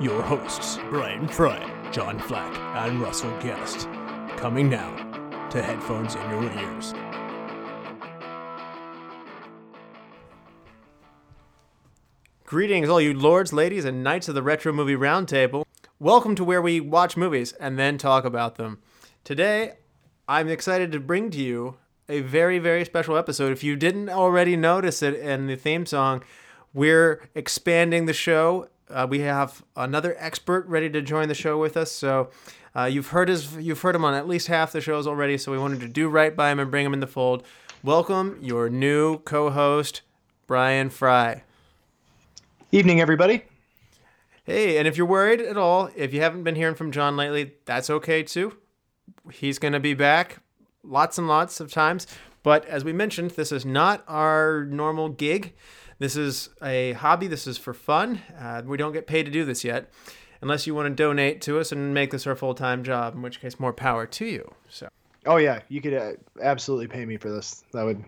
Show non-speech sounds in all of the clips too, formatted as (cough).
your hosts, Brian Fry, John Flack, and Russell Guest. Coming now to headphones in your ears. Greetings, all you lords, ladies, and knights of the Retro Movie Roundtable. Welcome to where we watch movies and then talk about them. Today, I'm excited to bring to you a very, very special episode. If you didn't already notice it in the theme song, we're expanding the show. Uh, we have another expert ready to join the show with us. So uh, you've heard his, you've heard him on at least half the shows already. So we wanted to do right by him and bring him in the fold. Welcome your new co-host, Brian Fry. Evening, everybody. Hey, and if you're worried at all, if you haven't been hearing from John lately, that's okay too. He's going to be back lots and lots of times. But as we mentioned, this is not our normal gig. This is a hobby. This is for fun. Uh, we don't get paid to do this yet, unless you want to donate to us and make this our full time job. In which case, more power to you. So, Oh yeah, you could uh, absolutely pay me for this. That would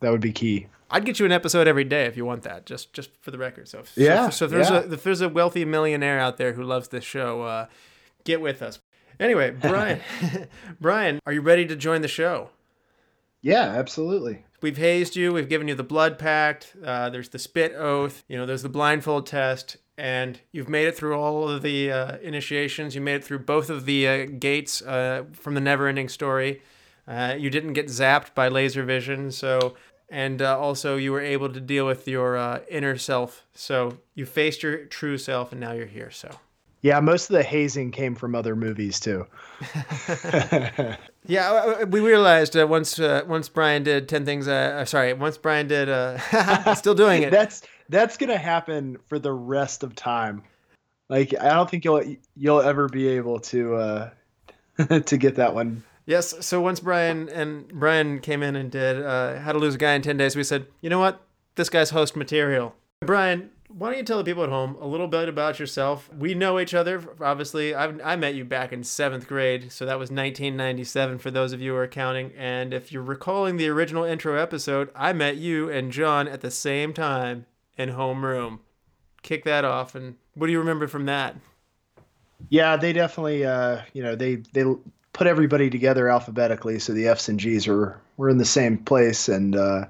that would be key. I'd get you an episode every day if you want that. Just just for the record. So, if, Yeah, So, if there's yeah. a if there's a wealthy millionaire out there who loves this show, uh, get with us. Anyway, (laughs) Brian, (laughs) Brian, are you ready to join the show? Yeah, absolutely. We've hazed you. We've given you the blood pact. Uh, there's the spit oath. You know, there's the blindfold test, and you've made it through all of the uh, initiations. You made it through both of the uh, gates uh, from the never-ending story. Uh, you didn't get zapped by laser vision, so and uh, also you were able to deal with your uh, inner self. So you faced your true self, and now you're here. So Yeah, most of the hazing came from other movies too. (laughs) (laughs) yeah, uh, we realized uh, once uh, once Brian did ten things. Uh, uh, sorry, once Brian did. Uh, (laughs) still doing it. That's that's gonna happen for the rest of time. Like I don't think you'll you'll ever be able to uh (laughs) to get that one. Yes. So once Brian and Brian came in and did uh, How to Lose a Guy in 10 Days, we said, you know what? This guy's host material. Brian, why don't you tell the people at home a little bit about yourself? We know each other, obviously. I've, I met you back in seventh grade, so that was 1997 for those of you who are counting. And if you're recalling the original intro episode, I met you and John at the same time in homeroom. Kick that off, and what do you remember from that? Yeah, they definitely uh you know they they put everybody together alphabetically, so the F's and G's were were in the same place and. uh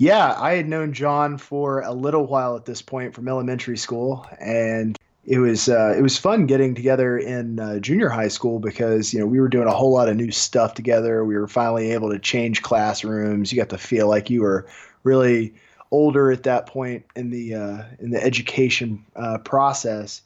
yeah, I had known John for a little while at this point from elementary school, and it was uh, it was fun getting together in uh, junior high school because you know we were doing a whole lot of new stuff together. We were finally able to change classrooms. You got to feel like you were really older at that point in the uh, in the education uh, process.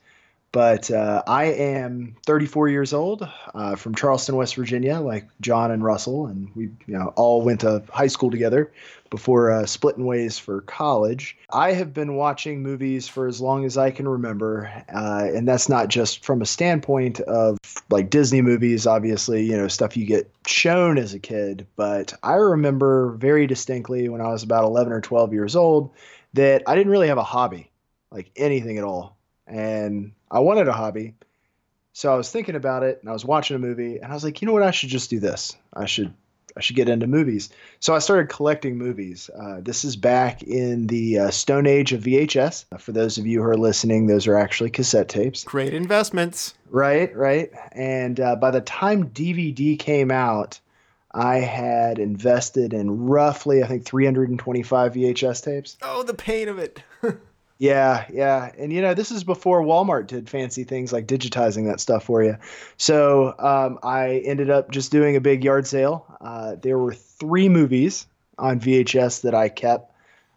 But uh, I am 34 years old uh, from Charleston, West Virginia, like John and Russell, and we you know all went to high school together before uh, splitting ways for college. I have been watching movies for as long as I can remember, uh, and that's not just from a standpoint of like Disney movies, obviously, you know, stuff you get shown as a kid. But I remember very distinctly when I was about 11 or 12 years old that I didn't really have a hobby, like anything at all. And I wanted a hobby. So I was thinking about it and I was watching a movie and I was like, you know what? I should just do this. I should I should get into movies. So I started collecting movies. Uh, this is back in the uh, Stone Age of VHS. Uh, for those of you who are listening, those are actually cassette tapes. Great investments. Right, right. And uh, by the time DVD came out, I had invested in roughly, I think, 325 VHS tapes. Oh, the pain of it. (laughs) Yeah, yeah. And you know, this is before Walmart did fancy things like digitizing that stuff for you. So um, I ended up just doing a big yard sale. Uh, there were three movies on VHS that I kept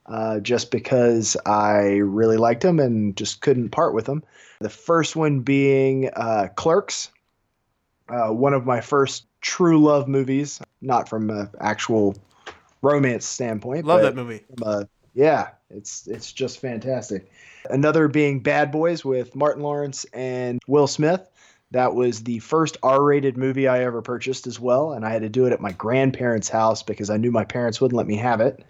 uh, just because I really liked them and just couldn't part with them. The first one being uh, Clerks, uh, one of my first true love movies, not from an actual romance standpoint. Love but that movie. from a Yeah, it's it's just fantastic. Another being Bad Boys with Martin Lawrence and Will Smith. That was the first R-rated movie I ever purchased as well, and I had to do it at my grandparents' house because I knew my parents wouldn't let me have it.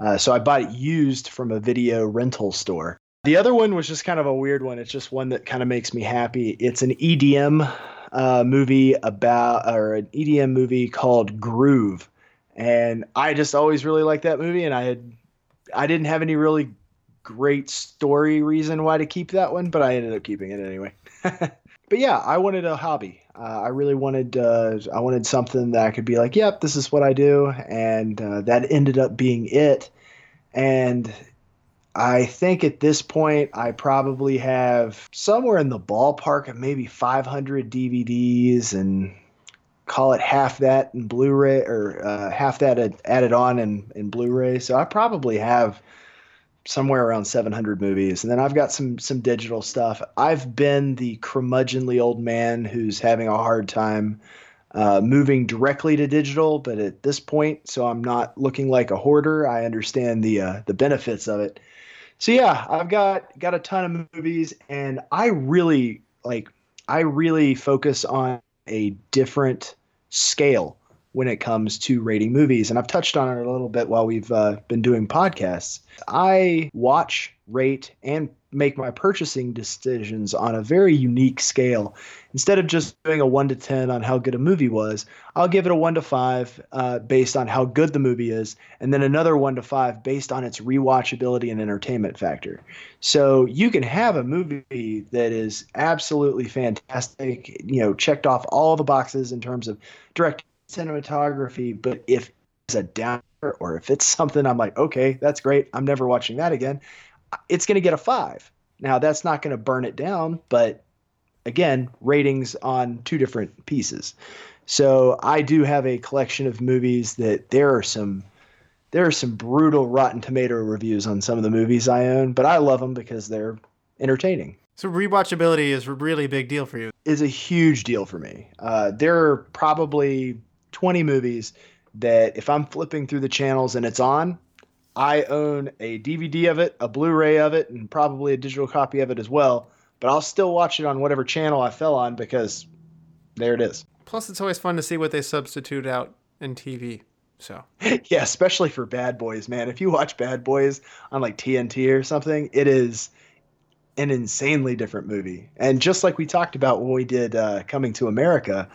Uh, so I bought it used from a video rental store. The other one was just kind of a weird one. It's just one that kind of makes me happy. It's an EDM uh, movie about, or an EDM movie called Groove, and I just always really liked that movie, and I had, I didn't have any really great story reason why to keep that one, but I ended up keeping it anyway. (laughs) but yeah, I wanted a hobby. Uh, I really wanted uh, I wanted something that I could be like, yep, this is what I do, and uh, that ended up being it. And I think at this point, I probably have somewhere in the ballpark of maybe 500 DVDs and call it half that in Blu-ray or uh, half that added on in, in Blu-ray. So I probably have somewhere around 700 movies. And then i've got some some digital stuff. I've been the curmudgeonly old man who's having a hard time uh, moving directly to digital but at this point so i'm not looking like a hoarder. I understand the uh, the benefits of it. So yeah i've got got a ton of movies and i really like i really focus on a different scale when it comes to rating movies. And I've touched on it a little bit while we've uh, been doing podcasts. I watch, rate, and make my purchasing decisions on a very unique scale. Instead of just doing a 1 to 10 on how good a movie was, I'll give it a 1 to 5 uh, based on how good the movie is, and then another 1 to 5 based on its rewatchability and entertainment factor. So you can have a movie that is absolutely fantastic, you know, checked off all the boxes in terms of direct cinematography, but if it's a downer or if it's (laughs) something I'm like, okay, that's great, I'm never watching that again, it's going to get a five. Now, that's not going to burn it down, but again, ratings on two different pieces. So I do have a collection of movies that there are some there are some brutal Rotten Tomato reviews on some of the movies I own, but I love them because they're entertaining. So rewatchability is a really big deal for you. Is a huge deal for me. Uh, there are probably 20 movies that if I'm flipping through the channels and it's on, I own a DVD of it, a Blu-ray of it, and probably a digital copy of it as well. But I'll still watch it on whatever channel I fell on because there it is. Plus, it's always fun to see what they substitute out in TV. So (laughs) yeah, especially for Bad Boys, man. If you watch Bad Boys on like TNT or something, it is an insanely different movie. And just like we talked about when we did uh, Coming to America,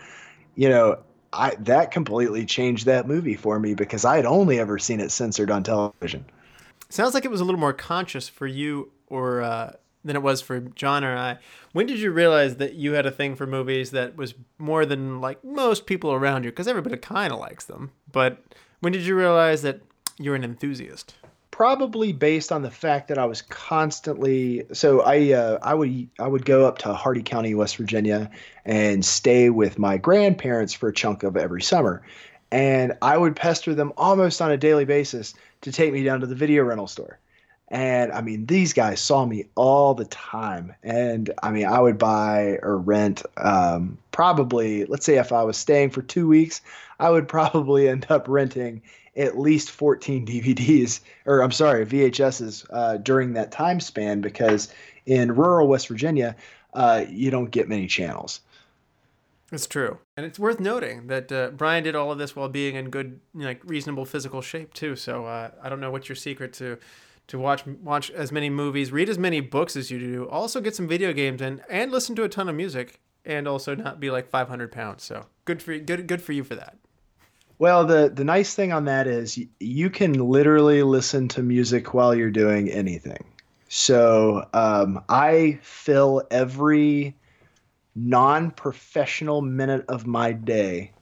you know, I that completely changed that movie for me because I had only ever seen it censored on television. Sounds like it was a little more conscious for you or uh, than it was for John or I. When did you realize that you had a thing for movies that was more than like most people around you? Because everybody kind of likes them. But when did you realize that you're an enthusiast? Probably based on the fact that I was constantly so I uh, I would I would go up to Hardy County, West Virginia, and stay with my grandparents for a chunk of every summer, and I would pester them almost on a daily basis to take me down to the video rental store. And I mean, these guys saw me all the time. And I mean, I would buy or rent um, probably, let's say if I was staying for two weeks, I would probably end up renting at least 14 DVDs, or I'm sorry, VHSs uh, during that time span because in rural West Virginia, uh, you don't get many channels. It's true, and it's worth noting that uh, Brian did all of this while being in good, like reasonable physical shape too. So uh, I don't know what's your secret to to watch watch as many movies, read as many books as you do, also get some video games and and listen to a ton of music, and also not be like 500 pounds. So good for you, good good for you for that. Well, the the nice thing on that is you can literally listen to music while you're doing anything. So um, I fill every non-professional minute of my day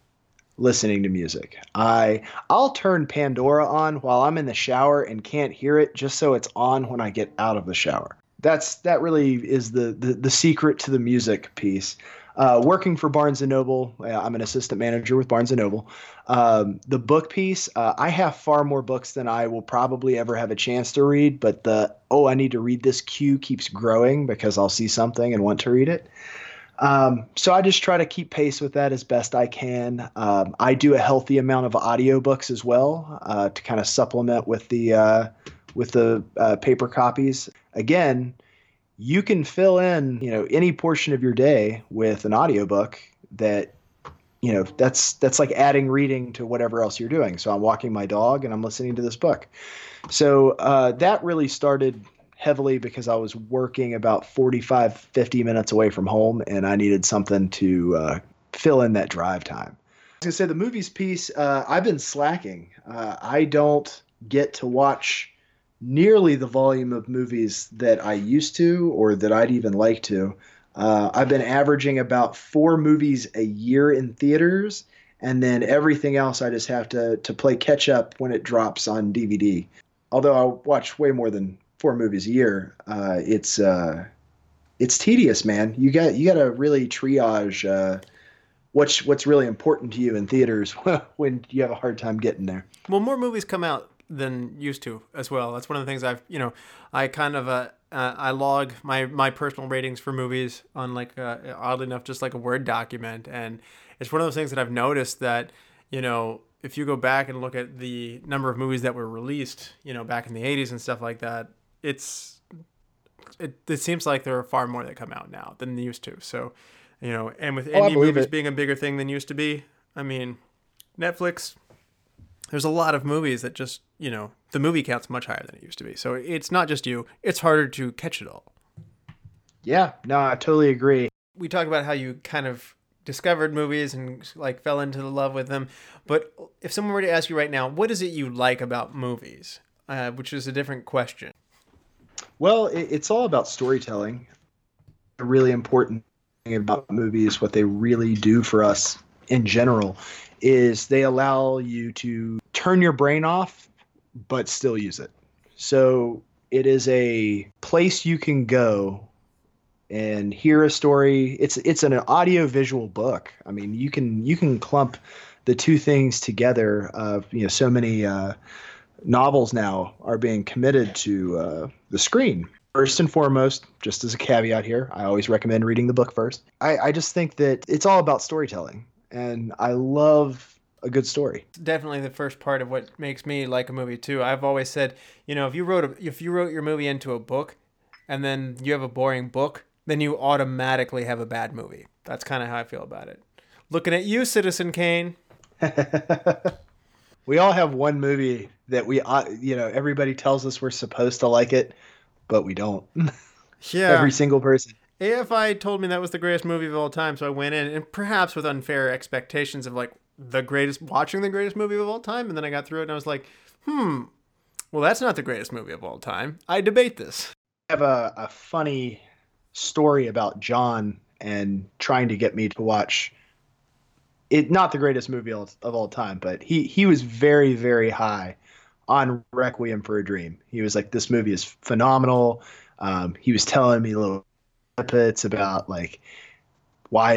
listening to music. I I'll turn Pandora on while I'm in the shower and can't hear it just so it's on when I get out of the shower. That's that really is the the, the secret to the music piece. Uh, working for Barnes and Noble, uh, I'm an assistant manager with Barnes and Noble. Um, the book piece, uh, I have far more books than I will probably ever have a chance to read, but the oh, I need to read this queue keeps growing because I'll see something and want to read it. Um, so I just try to keep pace with that as best I can. Um, I do a healthy amount of audiobooks as well uh, to kind of supplement with the uh, with the uh, paper copies. Again, you can fill in, you know, any portion of your day with an audiobook that you know, that's that's like adding reading to whatever else you're doing. So I'm walking my dog and I'm listening to this book. So uh, that really started heavily because I was working about 45, 50 minutes away from home and I needed something to uh, fill in that drive time. I was going to say the movies piece, uh, I've been slacking. Uh, I don't get to watch nearly the volume of movies that I used to or that I'd even like to. Uh, I've been averaging about four movies a year in theaters, and then everything else I just have to to play catch up when it drops on DVD. Although I watch way more than four movies a year, uh, it's uh, it's tedious, man. You got you got to really triage uh, what's what's really important to you in theaters (laughs) when you have a hard time getting there. Well, more movies come out than used to as well. That's one of the things I've you know I kind of uh, uh, I log my my personal ratings for movies on like uh, oddly enough just like a word document, and it's one of those things that I've noticed that you know if you go back and look at the number of movies that were released, you know, back in the '80s and stuff like that, it's it, it seems like there are far more that come out now than used to. So, you know, and with Oh, indie movies it. being a bigger thing than used to be, I mean, Netflix. There's a lot of movies that just you know the movie count's much higher than it used to be. So it's not just you; it's harder to catch it all. Yeah, no, I totally agree. we talked about how you kind of discovered movies and like fell into the love with them. But if someone were to ask you right now, what is it you like about movies? Uh, which is a different question. Well, it's all about storytelling. A really important thing about movies, what they really do for us in general, is they allow you to turn your brain off, but still use it. So it is a place you can go and hear a story. It's it's an audio visual book. I mean, you can you can clump the two things together. Of you know, so many. Uh, novels now are being committed to uh, the screen. First and foremost, just as a caveat here, I always recommend reading the book first. I, I just think that it's all about storytelling, and I love a good story. Definitely the first part of what makes me like a movie too. I've always said, you know, if you wrote a, if you wrote your movie into a book, and then you have a boring book, then you automatically have a bad movie. That's kind of how I feel about it. Looking at you, Citizen Kane. (laughs) We all have one movie that we, uh, you know, everybody tells us we're supposed to like it, but we don't. (laughs) Yeah. Every single person. AFI told me that was the greatest movie of all time, so I went in, and perhaps with unfair expectations of like the greatest, watching the greatest movie of all time, and then I got through it and I was like, hmm, well, that's not the greatest movie of all time. I debate this. I have a, a funny story about John and trying to get me to watch it. Not the greatest movie of all time, but he he was very very high on Requiem for a Dream. He was like, "This movie is phenomenal." Um, he was telling me little snippets about like why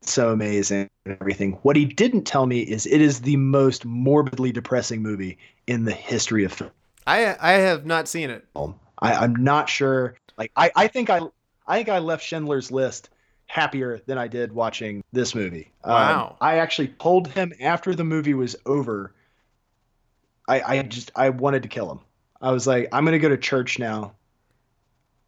it's so amazing and everything. What he didn't tell me is it is the most morbidly depressing movie in the history of film. I I have not seen it. I, I'm not sure. Like I, I think I I think I left Schindler's List happier than I did watching this movie. Um, Wow. I actually told him after the movie was over. I I just I wanted to kill him. I was like, I'm gonna go to church now.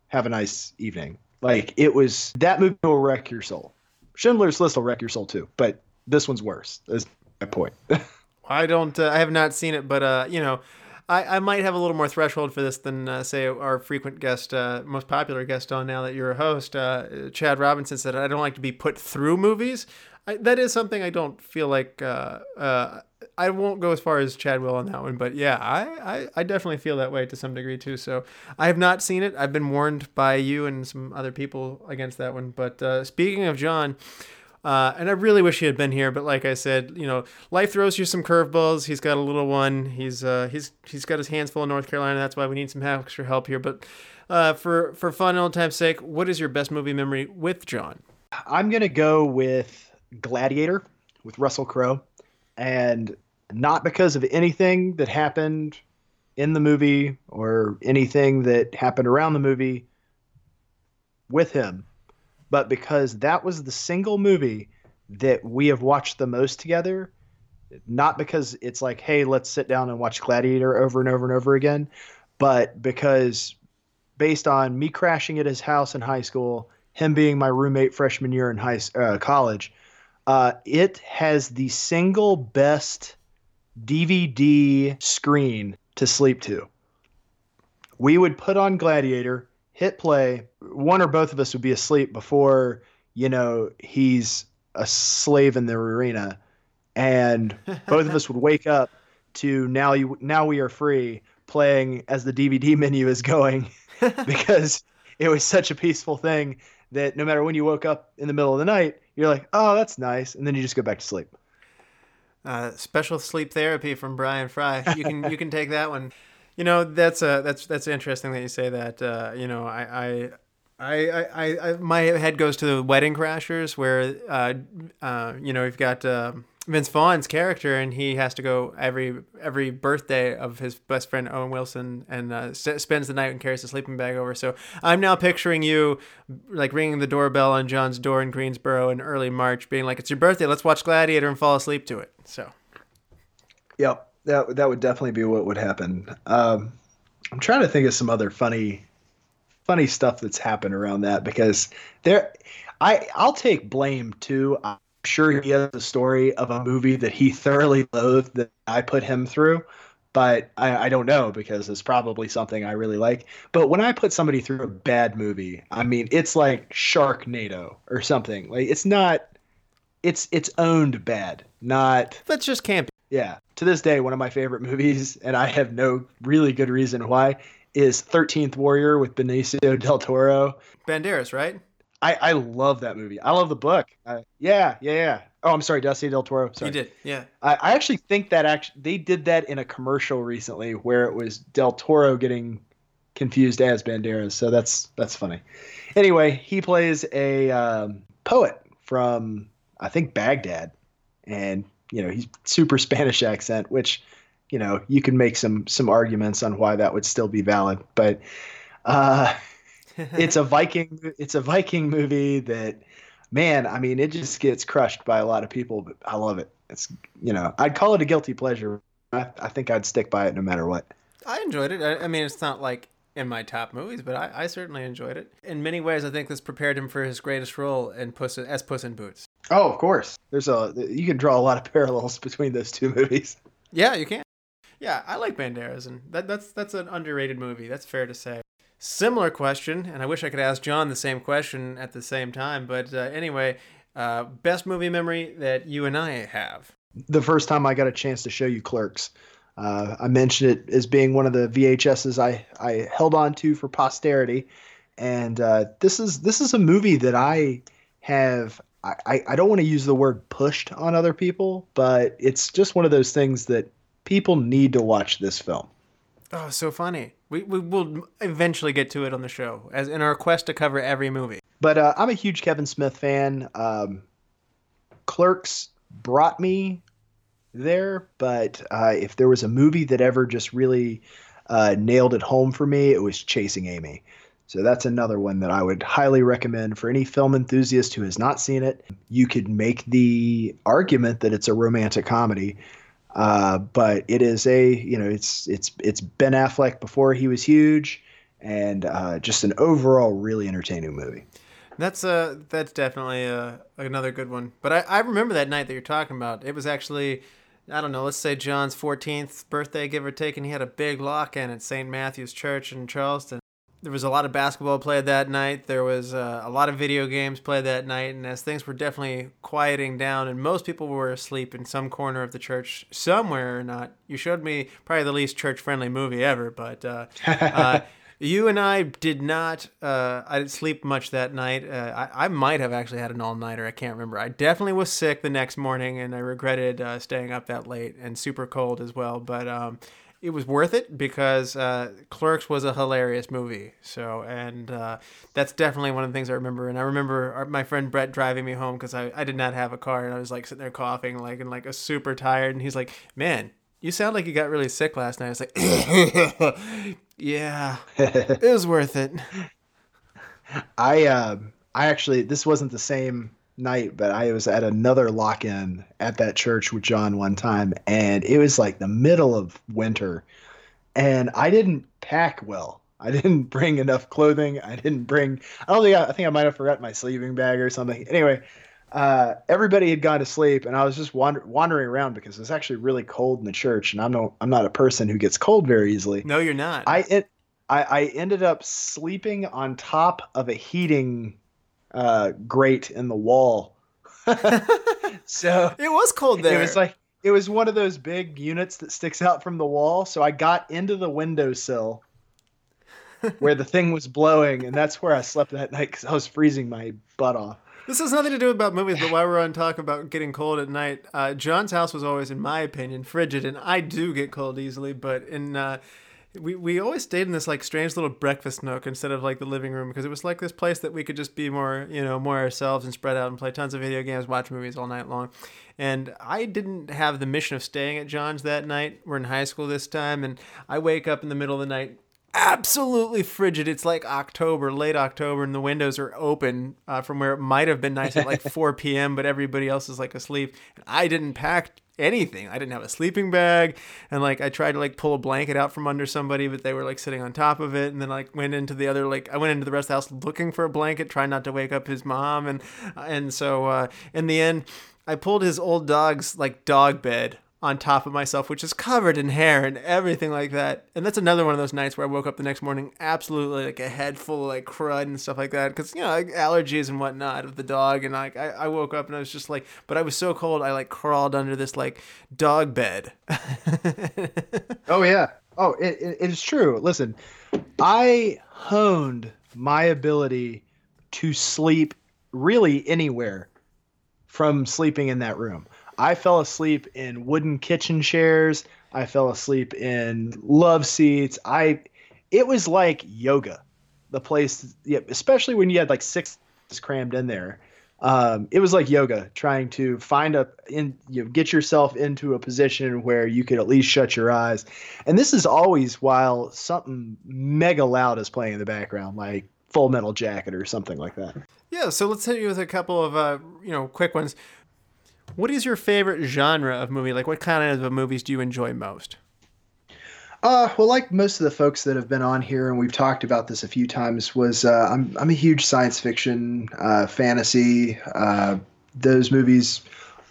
Have a nice evening. Like it was that movie will wreck your soul. Schindler's List will wreck your soul too, but this one's worse. Is my point. (laughs) I don't. Uh, I have not seen it, but uh, you know, I, I might have a little more threshold for this than uh, say our frequent guest, uh, most popular guest on now that you're a host, uh, Chad Robinson said. I don't like to be put through movies. I, that is something I don't feel like. Uh, uh, I won't go as far as Chad will on that one, but yeah, I, I, I definitely feel that way to some degree too. So I have not seen it. I've been warned by you and some other people against that one. But uh, speaking of John. Uh, and I really wish he had been here, but like I said, you know, life throws you some curveballs. He's got a little one. He's uh, he's he's got his hands full in North Carolina. That's why we need some extra help here. But uh, for for fun and old time's sake, what is your best movie memory with John? I'm gonna go with Gladiator with Russell Crowe, and not because of anything that happened in the movie or anything that happened around the movie with him, but because that was the single movie that we have watched the most together. Not because it's like, hey, let's sit down and watch Gladiator over and over and over again, but because based on me crashing at his house in high school, him being my roommate freshman year in high uh, college, uh, it has the single best DVD screen to sleep to. We would put on Gladiator, hit play. One or both of us would be asleep before you know he's a slave in the arena, and (laughs) both of us would wake up to now you now we are free playing as the DVD (laughs) menu is going (laughs) because it was such a peaceful thing that no matter when you woke up in the middle of the night, you're like, oh, that's nice, and then you just go back to sleep. Uh, special sleep therapy from Brian Fry. You can you can take that one. You know that's uh that's that's interesting that you say that. Uh, you know I. I I, I, I, my head goes to the Wedding Crashers, where, uh, uh, you know, you've got uh, Vince Vaughn's character, and he has to go every every birthday of his best friend Owen Wilson, and uh, s- spends the night and carries the sleeping bag over. So I'm now picturing you like ringing the doorbell on John's door in Greensboro in early March, being like, "It's your birthday, let's watch Gladiator and fall asleep to it." So, yep, that that would definitely be what would happen. Um, I'm trying to think of some other funny funny stuff that's happened around that because there, I I'll take blame too. Sure he has a story of a movie that he thoroughly loathed that I put him through, but I, I, don't know because it's probably something I really like. But when I put somebody through a bad movie, I mean it's like Sharknado or something. Like it's not, it's it's owned bad, not. That's just campy. Yeah. To this day, one of my favorite movies, and I have no really good reason why, is Thirteenth Warrior with Benicio del Toro. Banderas, right? I, I love that movie. I love the book. Uh, yeah, yeah, yeah. Oh, I'm sorry, Dusty Del Toro. Sorry. You did, yeah. I, I actually think that actually they did that in a commercial recently where it was Del Toro getting confused as Banderas. So that's that's funny. Anyway, he plays a um, poet from I think Baghdad, and you know he's super Spanish accent, which you know you can make some some arguments on why that would still be valid, but. Uh, it's a Viking. It's a Viking movie that, man, I mean, it just gets crushed by a lot of people, but I love it. It's you know, I'd call it a guilty pleasure. I, I think I'd stick by it no matter what. I enjoyed it. I, I mean, it's not like in my top movies, but I, I, certainly enjoyed it. In many ways, I think this prepared him for his greatest role in Puss as Puss in Boots. Oh, of course. There's a you can draw a lot of parallels between those two (laughs) movies. Yeah, you can. Yeah, I like Banderas, and that, that's that's an underrated movie. That's fair to say. Similar question, and I wish I could ask John the same question at the same time. But uh, anyway, uh, best movie memory that you and I have. The first time I got a chance to show you Clerks, uh, I mentioned it as being one of the VHSs I, I held on to for posterity, and uh, this is this is a movie that I have. I, I don't want to use the word pushed on other people, but it's just one of those things that people need to watch this film. Oh, so funny. We, we will eventually get to it on the show, as in our quest to cover every movie. But uh, I'm a huge Kevin Smith fan. Um, Clerks brought me there, but uh, if there was a movie that ever just really uh, nailed it home for me, it was Chasing Amy. So that's another one that I would highly recommend for any film enthusiast who has not seen it. You could make the argument that it's a romantic comedy, uh, but it is a you know it's it's it's Ben Affleck before he was huge, and uh, just an overall really entertaining movie. That's uh that's definitely uh, another good one. But I, I remember that night that you're talking about. It was actually I don't know, let's say John's 14th birthday, give or take, and he had a big lock in at St. Matthew's Church in Charleston there was a lot of basketball played that night. There was uh, a lot of video games played that night, and as things were definitely quieting down, and most people were asleep in some corner of the church somewhere or not. You showed me probably the least church-friendly movie ever, but uh, (laughs) uh, you and I did not. Uh, I didn't sleep much that night. Uh, I, I might have actually had an all-nighter. I can't remember. I definitely was sick the next morning, and I regretted uh, staying up that late and super cold as well. But um, it was worth it because uh, Clerks was a hilarious movie. So, and uh, that's definitely one of the things I remember. And I remember our, my friend Brett driving me home because I, I did not have a car and I was like sitting there coughing, like and like a super tired. And he's like, "Man, you sound like you got really sick last night." I was like, (laughs) "Yeah, (laughs) it was worth it." I uh, I actually this wasn't the same night, but I was at another lock in at that church with John one time, and it was like the middle of winter. and I didn't pack well. I (laughs) didn't bring enough clothing. I didn't bring. I don't think. I, I think I might have forgotten my sleeping bag or something. Anyway, uh, everybody had gone to sleep, and I was just wander, wandering around because it was actually really cold in the church, and I'm no. I'm not a person who gets cold very easily. No, you're not. I it, I, I ended up sleeping on top of a heating uh, grate in the wall. (laughs) so it was cold there. It was like it was one of those big units that sticks out from the wall. So I got into the windowsill where the thing was blowing, and that's where I slept that night because I was freezing my butt off. This has nothing to do about movies, but while we're on talk about getting cold at night, uh, John's house was always, in my opinion, frigid, and I do get cold easily. But in uh, we we always stayed in this like strange little breakfast nook instead of like the living room because it was like this place that we could just be more you know more ourselves and spread out and play tons of video games, watch movies all night long. And I didn't have the mission of staying at John's that night. We're in high school this time, and I wake up in the middle of the night absolutely frigid. It's like October, late October, and the windows are open uh, from where it might have been nice at like (laughs) 4 p.m., but everybody else is like asleep. And I didn't pack anything. I didn't have a sleeping bag, and like I tried to like pull a blanket out from under somebody, but they were like sitting on top of it. And then like went into the other like I went into the rest of the house looking for a blanket, trying not to wake up his mom, and and so uh, in the end. I pulled his old dog's like dog bed on top of myself, which is covered in hair and everything like that. And that's another one of those nights where I woke up the next morning absolutely like a head full of like crud and stuff like that. Cause, you know, like allergies and whatnot of the dog. And like, I, I woke up and I was just like, but I was so cold, I like crawled under this like dog bed. (laughs) oh, yeah. Oh, it, it, it is true. Listen, I honed my ability to sleep really anywhere from sleeping in that room. I fell asleep in wooden kitchen chairs. I fell asleep in love seats. I it was like yoga. The place, yeah, especially when you had like six crammed in there. Um, it was like yoga, trying to find a in you know, get yourself into a position where you could at least shut your eyes. And this is always while something mega loud is playing in the background, like Full Metal Jacket or something like that. Yeah, so let's hit you with a couple of uh, you know quick ones. What is your favorite genre of movie? Like, what kind of movies do you enjoy most? Uh, well, like most of the folks that have been on here, and we've talked about this a few times, was uh, I'm I'm a huge science fiction, uh, fantasy. Uh, those movies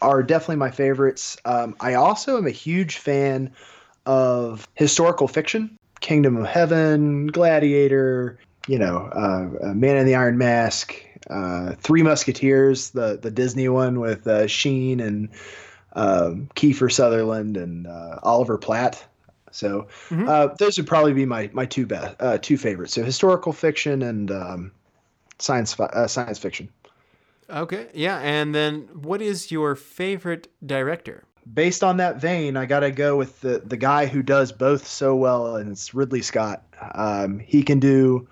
are definitely my favorites. Um, I also am a huge fan of historical fiction, Kingdom of Heaven, Gladiator, you know, uh, Man in the Iron Mask, uh, Three Musketeers, the the Disney one with uh, Sheen and um, Kiefer Sutherland and uh, Oliver Platt. So mm-hmm. Uh, those would probably be my my two best uh, two favorites. So historical fiction and um, science uh, science fiction. Okay, yeah, and then what is your favorite director? Based on that vein, I got to go with the the guy who does both so well, and it's Ridley Scott. Um, he can do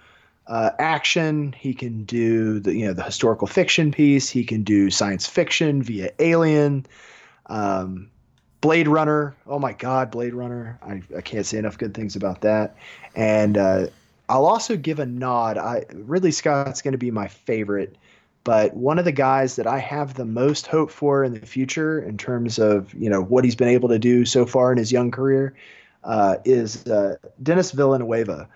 uh, action. He can do the you know the historical fiction piece. He can do science fiction via Alien, um, Blade Runner. Oh my God, Blade Runner! I, I can't say enough good things about that. And uh, I'll also give a nod. I Ridley Scott's going to be my favorite, but one of the guys that I have the most hope for in the future in terms of you know what he's been able to do so far in his young career uh, is uh, Denis Villeneuve.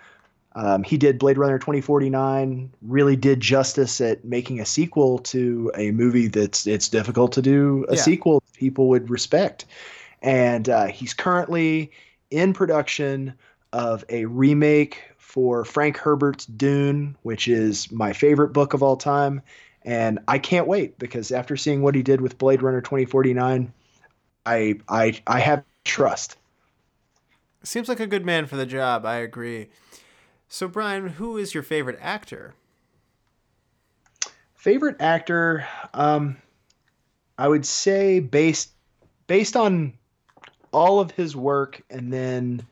Um, he did Blade Runner 2049, really did justice at making a sequel to a movie that's it's difficult to do a yeah. sequel people would respect. And uh, he's currently in production of a remake for Frank Herbert's Dune, which is my favorite book of all time. And I can't wait because after seeing what he did with Blade Runner 2049, I I I have trust. Seems like a good man for the job. I agree. So, Brian, who is your favorite actor? Favorite actor, um, I would say based based on all of his work, and then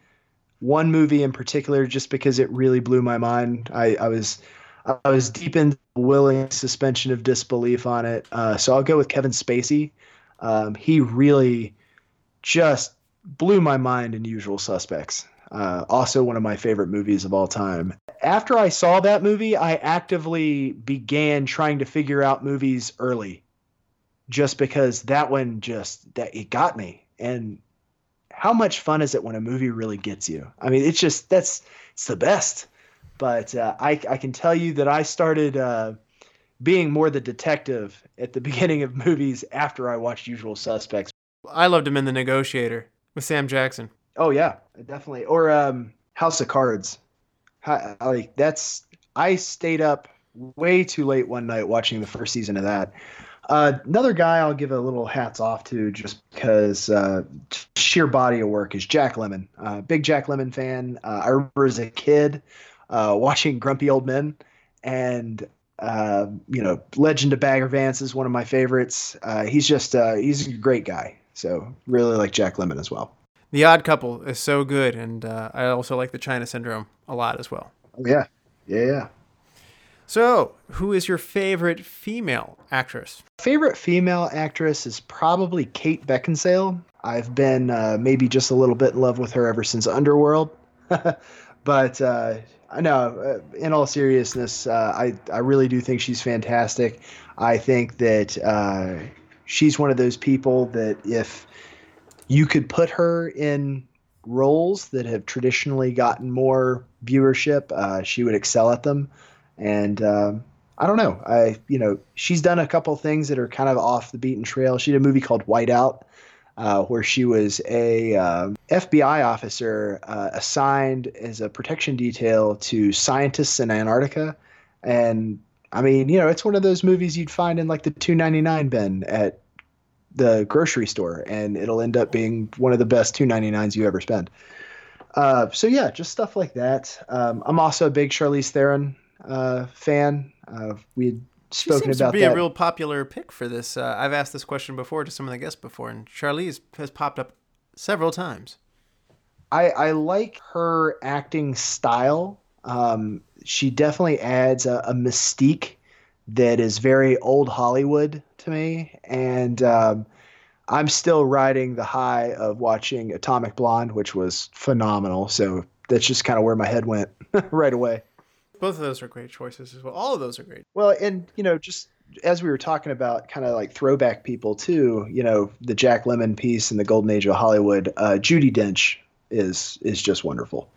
one movie in particular, just because it really blew my mind. I, I was I was deep in willing suspension of disbelief on it. Uh, so I'll go with Kevin Spacey. Um, he really just blew my mind in Usual Suspects. Uh, also, one of my favorite movies of all time. After I saw that movie, I actively began trying to figure out movies early, just because that one just that it got me. And how much fun is it when a movie really gets you? I mean, it's just that's it's the best. But uh, I I can tell you that I started uh, being more the detective at the (laughs) beginning of movies after I watched Usual Suspects. I loved him in The Negotiator with Sam Jackson. Oh yeah, definitely. Or um, House of Cards. Like that's I stayed up way too late one night watching the first season of that. Uh, another guy I'll give a little hats off to just because uh, sheer body of work is Jack Lemmon. Uh, big Jack Lemmon fan. Uh, I remember as a kid uh, watching Grumpy Old Men, and uh, you know, Legend of Bagger Vance is one of my favorites. he's just he's a great guy. So really like Jack Lemmon as well. The Odd Couple is so good, and I also like the China Syndrome a lot as well. Oh, yeah, yeah, yeah. So, who is your favorite female actress? Favorite female actress is probably Kate Beckinsale. I've been uh, maybe just a little bit in love with her ever since Underworld. (laughs) but uh, I know, uh, in all seriousness, uh, I, I really do think she's fantastic. I think that uh, she's one of those people that if you could put her in roles that have traditionally gotten more viewership, uh, she would excel at them and um, I don't know. I you know she's done a couple things that are kind of off the beaten trail. She did a movie called Whiteout, uh, where she was a uh, FBI officer assigned as a protection detail to scientists in Antarctica, and I mean you know it's one of those movies you'd find in like the two ninety nine bin at the grocery store, and it'll end up being one of the best two ninety nines you ever spend. Uh, so yeah, just stuff like that. Um, I'm also a big Charlize Theron uh, fan. Uh, we had spoken she seems about to be that. a real popular pick for this. Uh, I've asked this question before to some of the guests before, and Charlize has popped up several times. I, I like her acting style. Um, she definitely adds a, a, mystique that is very old Hollywood to me, and um, I'm still riding the high of watching Atomic Blonde, which was phenomenal. So that's just kind of where my head went (laughs) right away. Both of those are great choices as well. All of those are great. Well, and you know, just as we were talking about, kind of like throwback people too. You know, the Jack Lemmon piece and the Golden Age of Hollywood. Uh, Judi Dench is is just wonderful.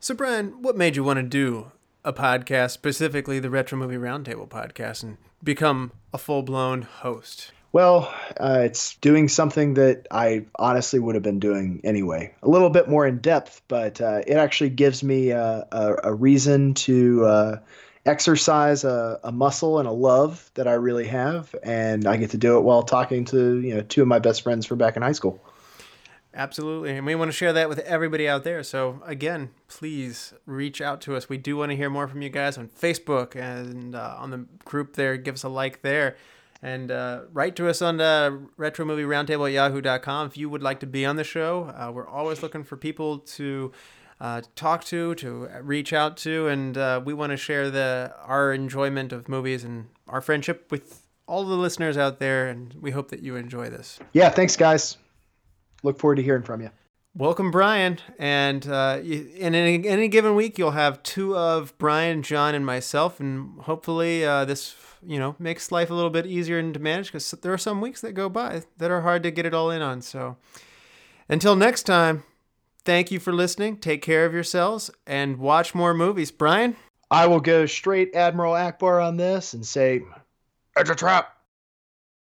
So, Brian, what made you want to do a podcast, specifically the Retro Movie Roundtable podcast, and become a full blown host? Well, uh, it's doing something that I honestly would have been doing anyway. A little bit more in depth, but uh, it actually gives me a, a, a reason to uh, exercise a, a, muscle and a love that I really have, and I get to do it while talking to you know two of my best friends from back in high school. Absolutely, and we want to share that with everybody out there. So again, please reach out to us. We do want to hear more from you guys on Facebook and uh, on the group there. Give us a like there. And uh, write to us on the retro movie roundtable at yahoo.com if you would like to be on the show. Uh, we're always looking for people to uh, talk to, to reach out to, and uh, we want to share the our enjoyment of movies and our friendship with all the listeners out there. And we hope that you enjoy this. Yeah, thanks, guys. Look forward to hearing from you. Welcome, Brian. And uh, in any, any, given week, you'll have two of Brian, John, and myself, and hopefully uh, this you know makes life a little bit easier to manage because there are some weeks that go by that are hard to get it all in on. So until next time, thank you for listening. Take care of yourselves and watch more movies. Brian, I will go straight Admiral Ackbar on this and say, it's a trap.